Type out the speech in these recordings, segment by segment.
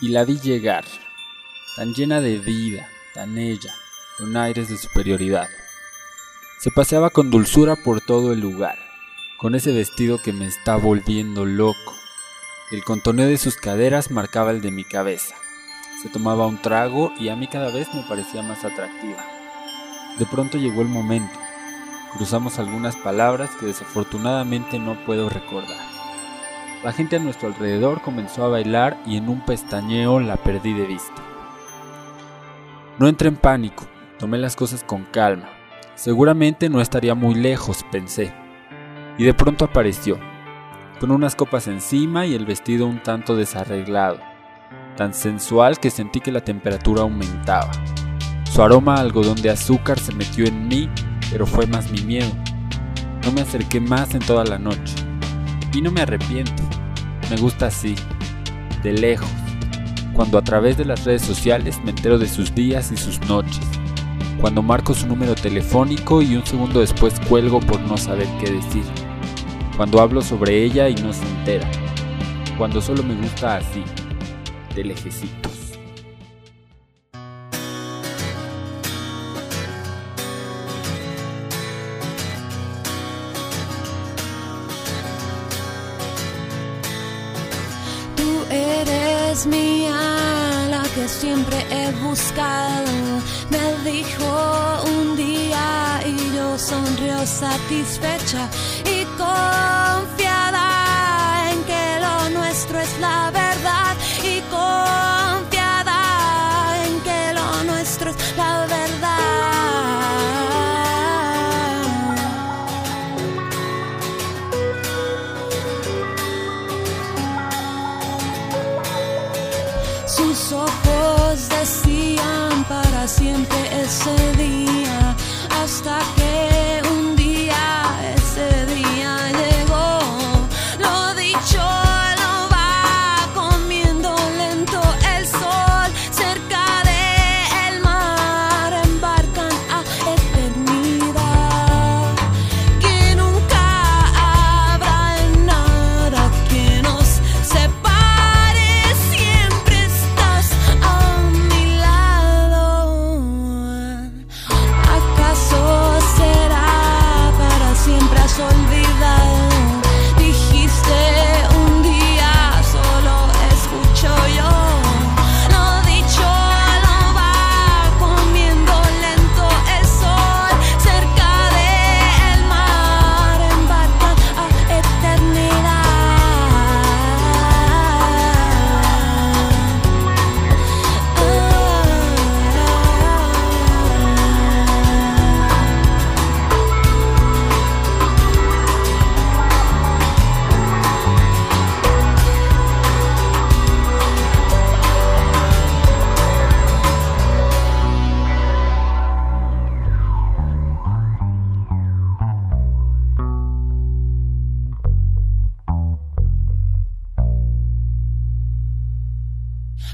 y la vi llegar, tan llena de vida, tan ella, con aires de superioridad. Se paseaba con dulzura por todo el lugar, con ese vestido que me está volviendo loco. El contoneo de sus caderas marcaba el de mi cabeza. Se tomaba un trago y a mí cada vez me parecía más atractiva. De pronto llegó el momento. Cruzamos algunas palabras que desafortunadamente no puedo recordar. La gente a nuestro alrededor comenzó a bailar y en un pestañeo la perdí de vista. No entré en pánico, tomé las cosas con calma. Seguramente no estaría muy lejos, pensé. Y de pronto apareció, con unas copas encima y el vestido un tanto desarreglado, tan sensual que sentí que la temperatura aumentaba. Su aroma a algodón de azúcar se metió en mí, pero fue más mi miedo. No me acerqué más en toda la noche. Y no me arrepiento. Me gusta así, de lejos, cuando a través de las redes sociales me entero de sus días y sus noches, cuando marco su número telefónico y un segundo después cuelgo por no saber qué decir, cuando hablo sobre ella y no se entera, cuando solo me gusta así, de lejecitos. mía, la que siempre he buscado. Me dijo un día y yo sonrió satisfecha y confiada Ojos decían para siempre ese día, hasta que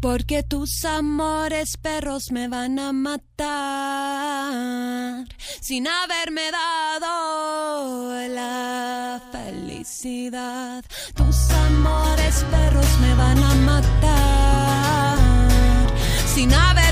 Porque tus amores perros me van a matar sin haberme dado la felicidad. Tus amores perros me van a matar sin haberme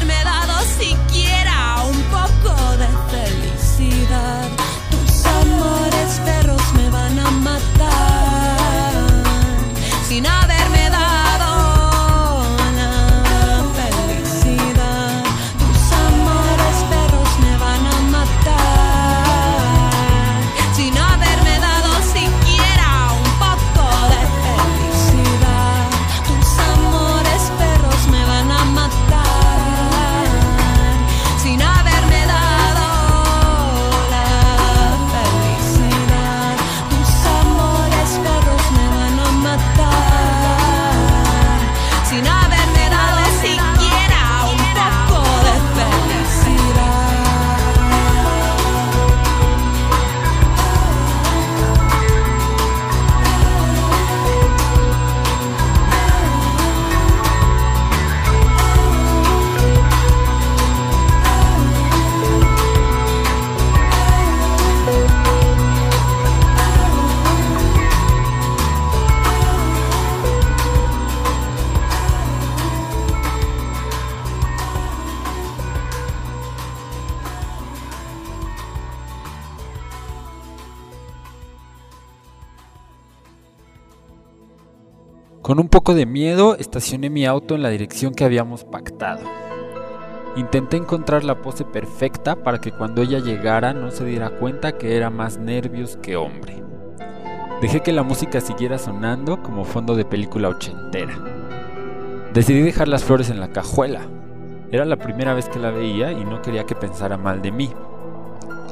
Con un poco de miedo estacioné mi auto en la dirección que habíamos pactado. Intenté encontrar la pose perfecta para que cuando ella llegara no se diera cuenta que era más nervios que hombre. Dejé que la música siguiera sonando como fondo de película ochentera. Decidí dejar las flores en la cajuela. Era la primera vez que la veía y no quería que pensara mal de mí.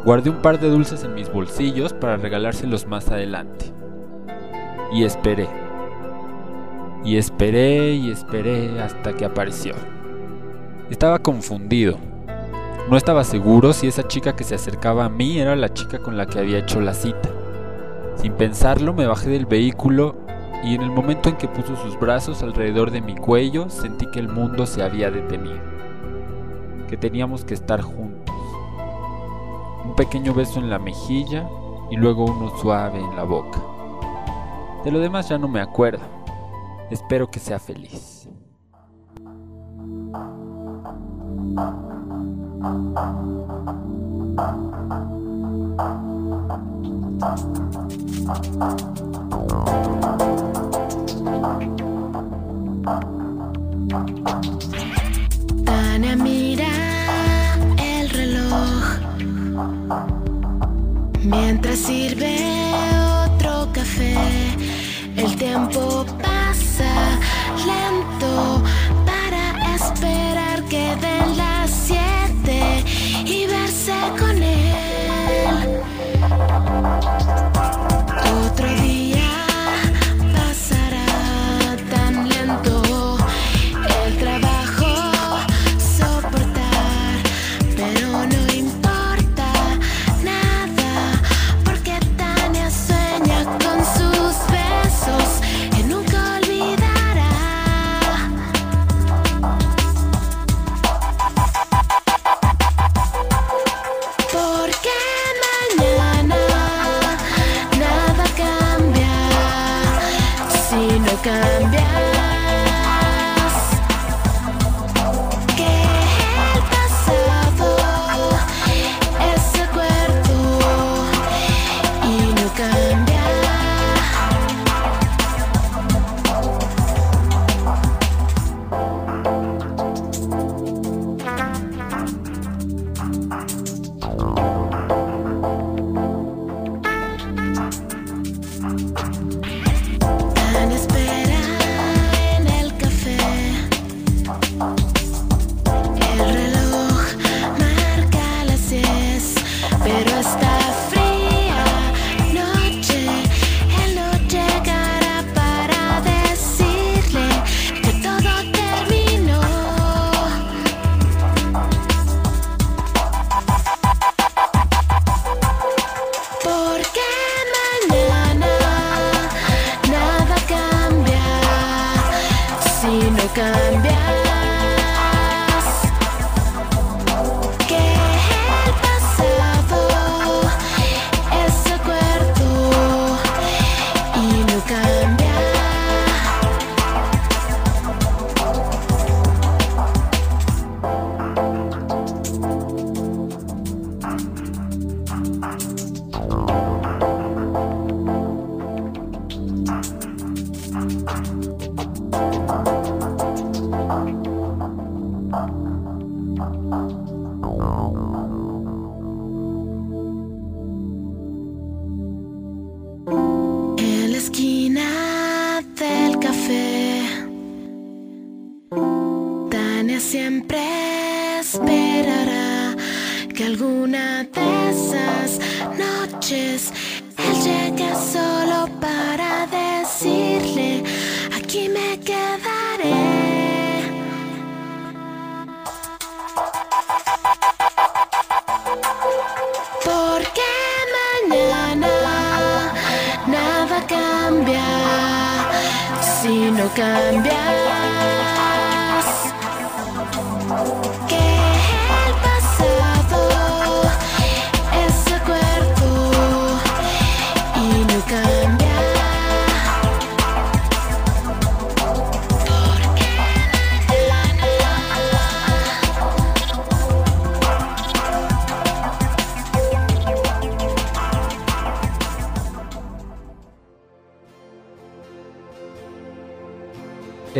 Guardé un par de dulces en mis bolsillos para regalárselos más adelante. Y esperé y esperé y esperé hasta que apareció. Estaba confundido. No estaba seguro si esa chica que se acercaba a mí era la chica con la que había hecho la cita. Sin pensarlo me bajé del vehículo y en el momento en que puso sus brazos alrededor de mi cuello sentí que el mundo se había detenido. Que teníamos que estar juntos. Un pequeño beso en la mejilla y luego uno suave en la boca. De lo demás ya no me acuerdo. Espero que sea feliz. Tania mira el reloj mientras sirve otro café. El tiempo Siempre esperará que alguna de esas noches él llegue solo para decirle, aquí me quedaré. Porque mañana nada cambia si no cambias.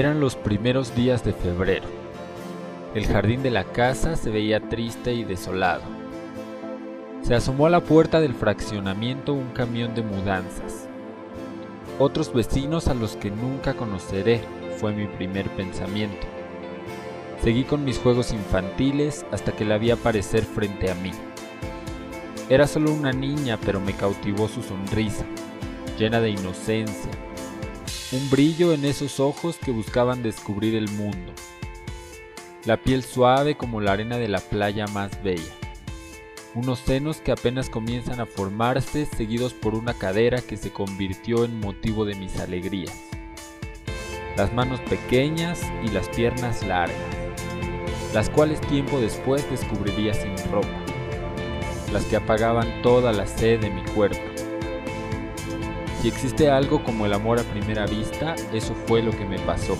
Eran los primeros días de febrero. El jardín de la casa se veía triste y desolado. Se asomó a la puerta del fraccionamiento un camión de mudanzas. Otros vecinos a los que nunca conoceré fue mi primer pensamiento. Seguí con mis juegos infantiles hasta que la vi aparecer frente a mí. Era solo una niña, pero me cautivó su sonrisa, llena de inocencia, un brillo en esos ojos que buscaban descubrir el mundo, la piel suave como la arena de la playa más bella, unos senos que apenas comienzan a formarse seguidos por una cadera que se convirtió en motivo de mis alegrías, las manos pequeñas y las piernas largas, las cuales tiempo después descubriría sin ropa, las que apagaban toda la sed de mi cuerpo si existe algo como el amor a primera vista, eso fue lo que me pasó.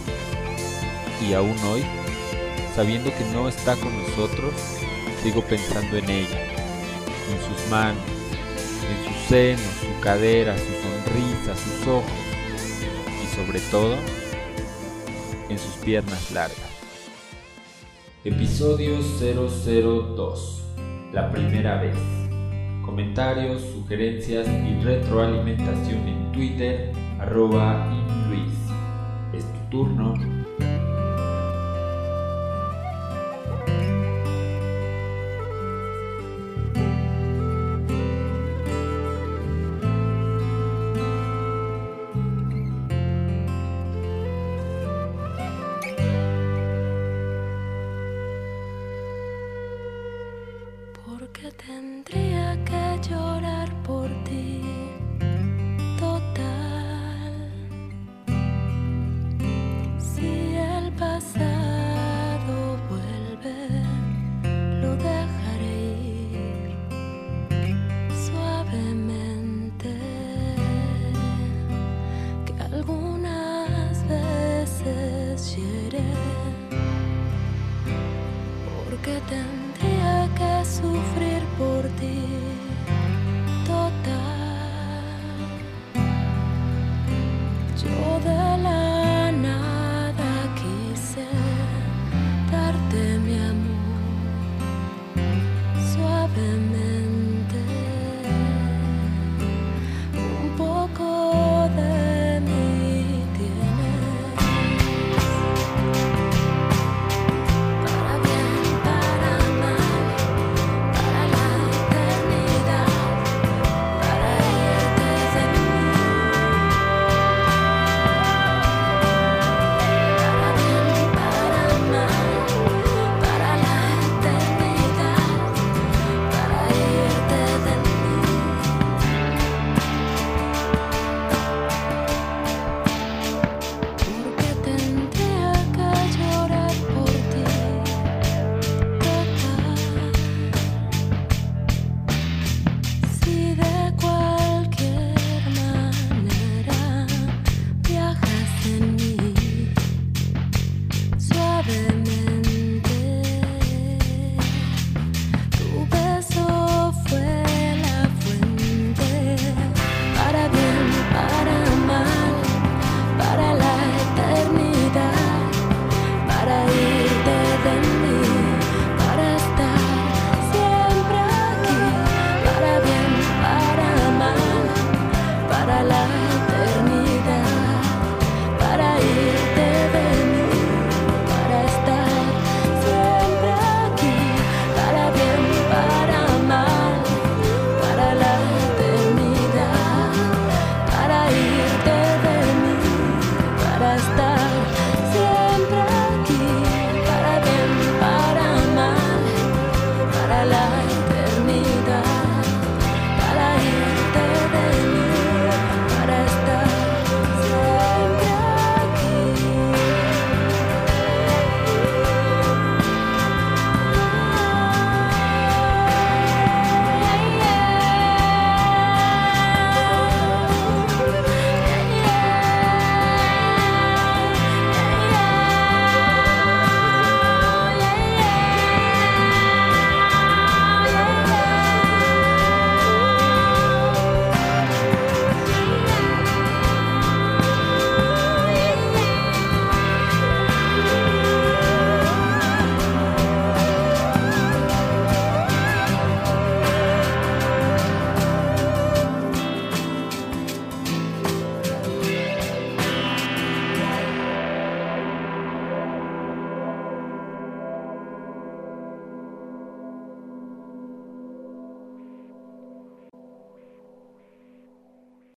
Y aún hoy, sabiendo que no está con nosotros, sigo pensando en ella, en sus manos, en sus senos, su cadera, su sonrisa, sus ojos y sobre todo en sus piernas largas. Episodio 002. La primera vez comentarios, sugerencias y retroalimentación en Twitter, arroba Luis. Es tu turno.